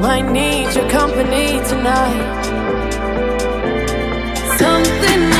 Might need your company tonight. Something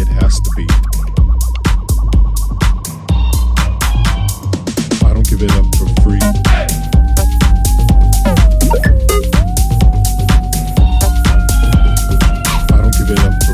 it has to be. I don't give it up for free. I don't give it up.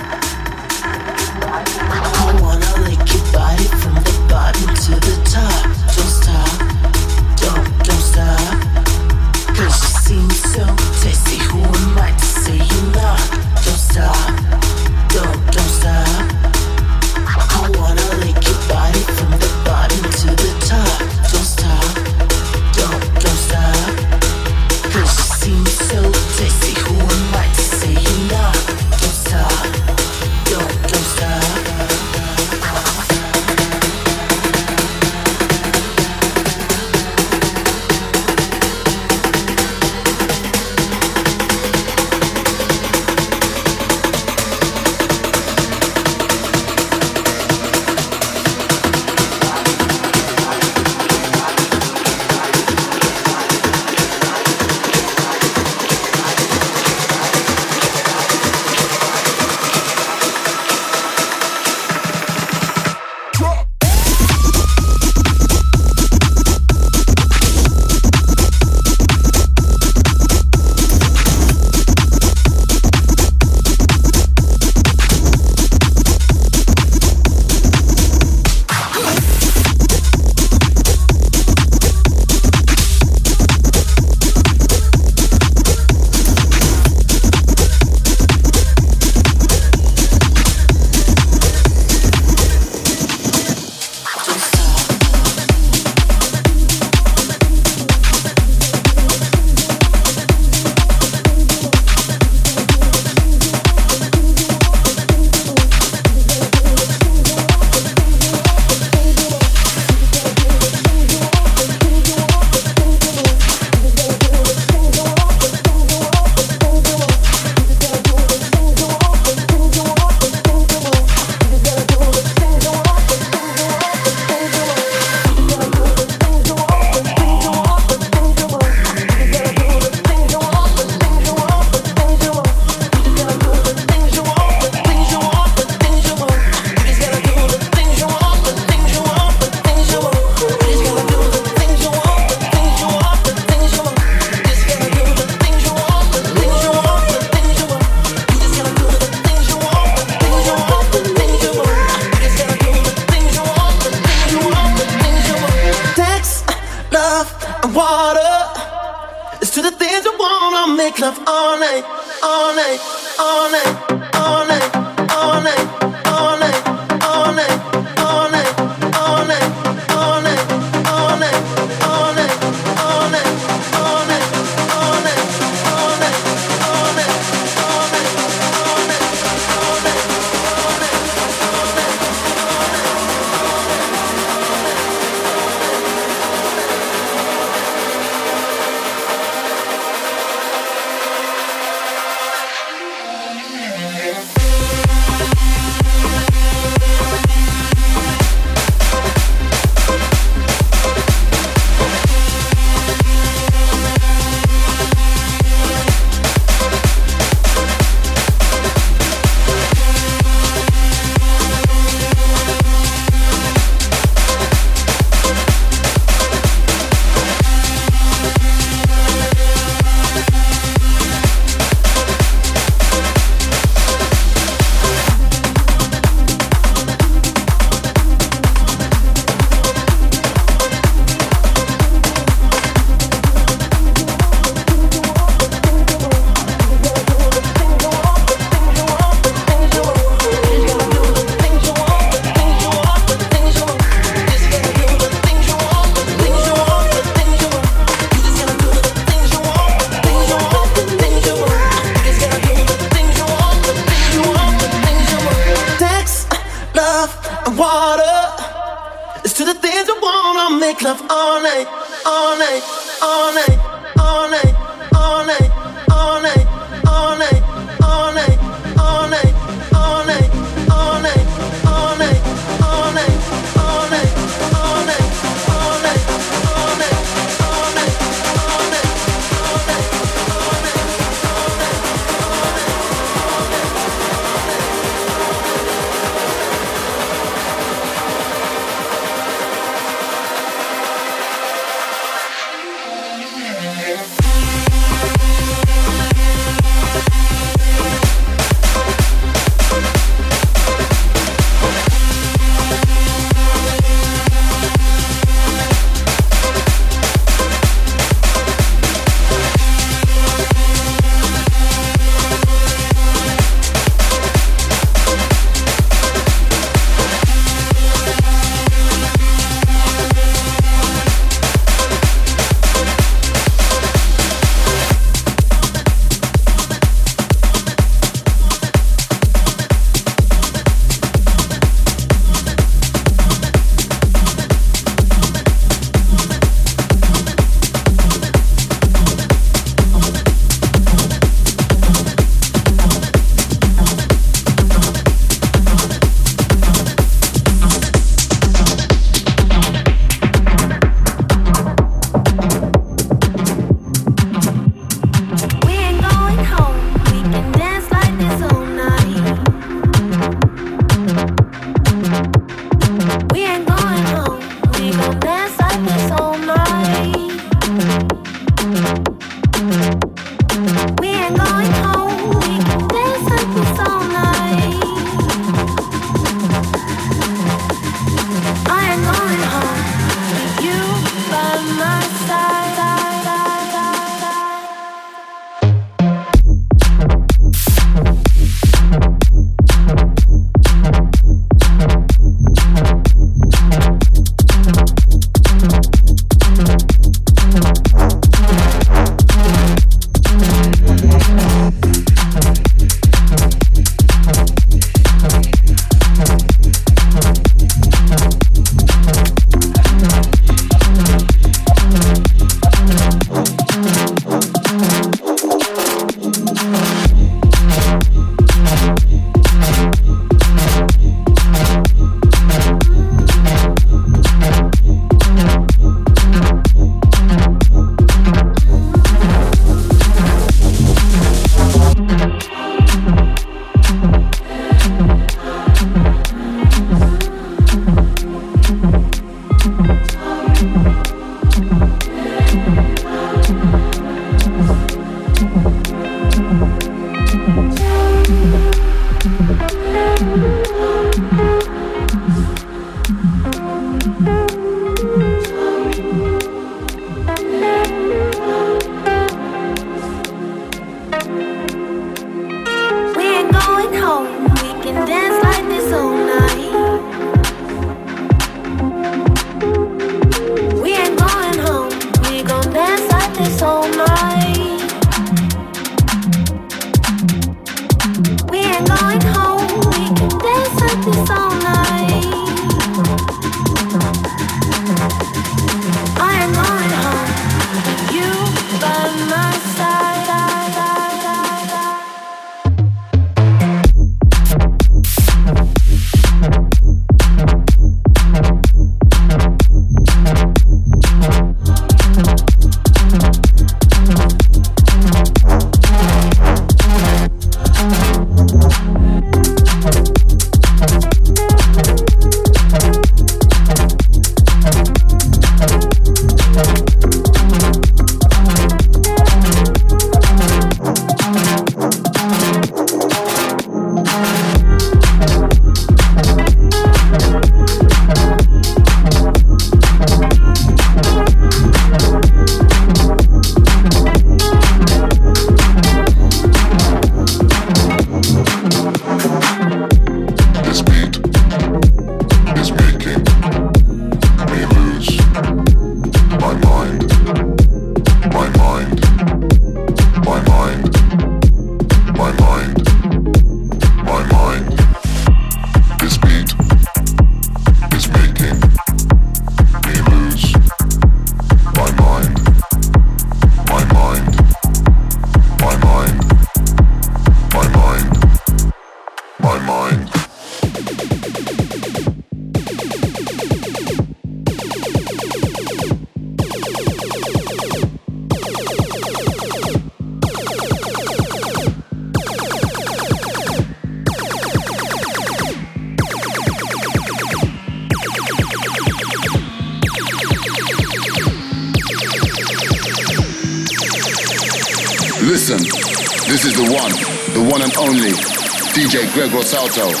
Gregor